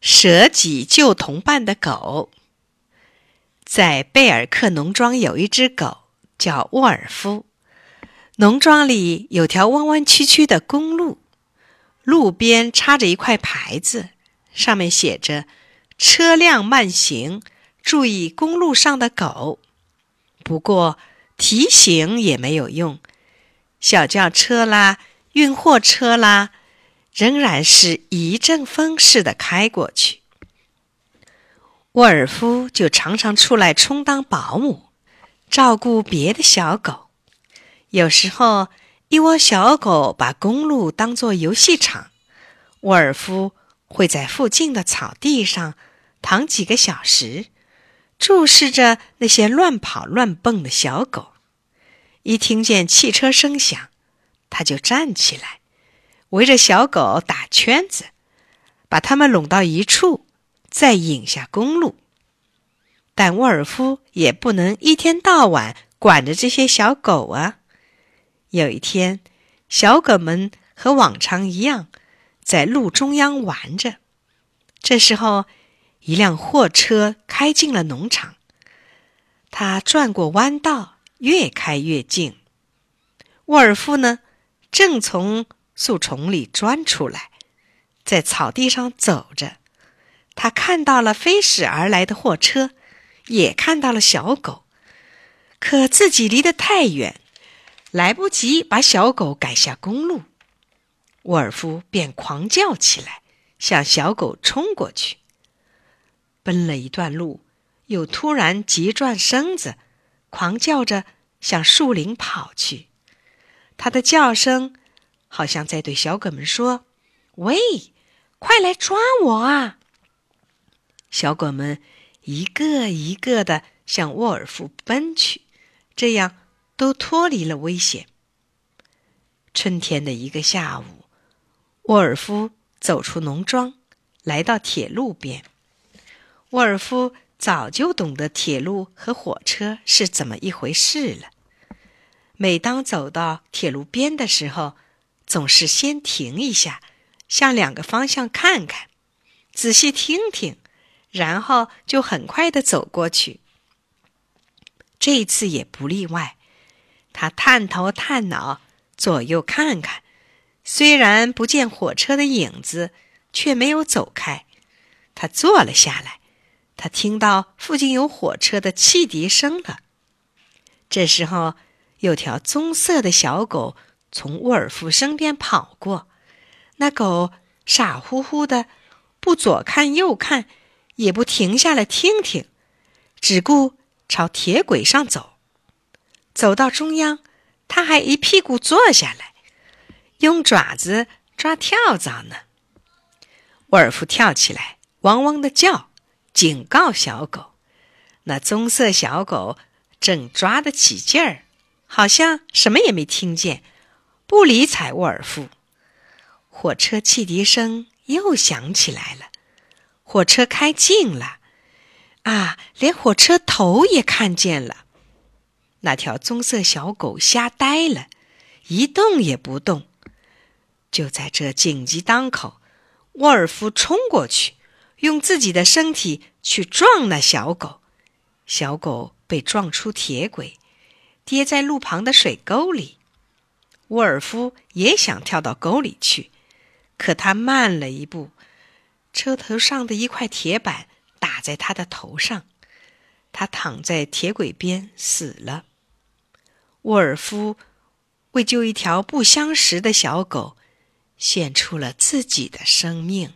舍己救同伴的狗。在贝尔克农庄有一只狗，叫沃尔夫。农庄里有条弯弯曲曲的公路，路边插着一块牌子，上面写着“车辆慢行，注意公路上的狗”。不过提醒也没有用，小轿车啦、运货车啦，仍然是一阵风似的开过去。沃尔夫就常常出来充当保姆，照顾别的小狗。有时候，一窝小狗把公路当作游戏场，沃尔夫会在附近的草地上躺几个小时，注视着那些乱跑乱蹦的小狗。一听见汽车声响，他就站起来，围着小狗打圈子，把它们拢到一处。再引下公路，但沃尔夫也不能一天到晚管着这些小狗啊。有一天，小狗们和往常一样在路中央玩着。这时候，一辆货车开进了农场，它转过弯道，越开越近。沃尔夫呢，正从树丛里钻出来，在草地上走着。他看到了飞驶而来的货车，也看到了小狗，可自己离得太远，来不及把小狗赶下公路。沃尔夫便狂叫起来，向小狗冲过去。奔了一段路，又突然急转身子，狂叫着向树林跑去。他的叫声好像在对小狗们说：“喂，快来抓我啊！”小狗们一个一个的向沃尔夫奔去，这样都脱离了危险。春天的一个下午，沃尔夫走出农庄，来到铁路边。沃尔夫早就懂得铁路和火车是怎么一回事了。每当走到铁路边的时候，总是先停一下，向两个方向看看，仔细听听。然后就很快的走过去。这次也不例外，他探头探脑，左右看看，虽然不见火车的影子，却没有走开。他坐了下来，他听到附近有火车的汽笛声了。这时候，有条棕色的小狗从沃尔夫身边跑过，那狗傻乎乎的，不左看右看。也不停下来听听，只顾朝铁轨上走。走到中央，他还一屁股坐下来，用爪子抓跳蚤呢。沃尔夫跳起来，汪汪的叫，警告小狗。那棕色小狗正抓得起劲儿，好像什么也没听见，不理睬沃尔夫。火车汽笛声又响起来了。火车开近了，啊，连火车头也看见了。那条棕色小狗吓呆了，一动也不动。就在这紧急当口，沃尔夫冲过去，用自己的身体去撞那小狗。小狗被撞出铁轨，跌在路旁的水沟里。沃尔夫也想跳到沟里去，可他慢了一步。车头上的一块铁板打在他的头上，他躺在铁轨边死了。沃尔夫为救一条不相识的小狗，献出了自己的生命。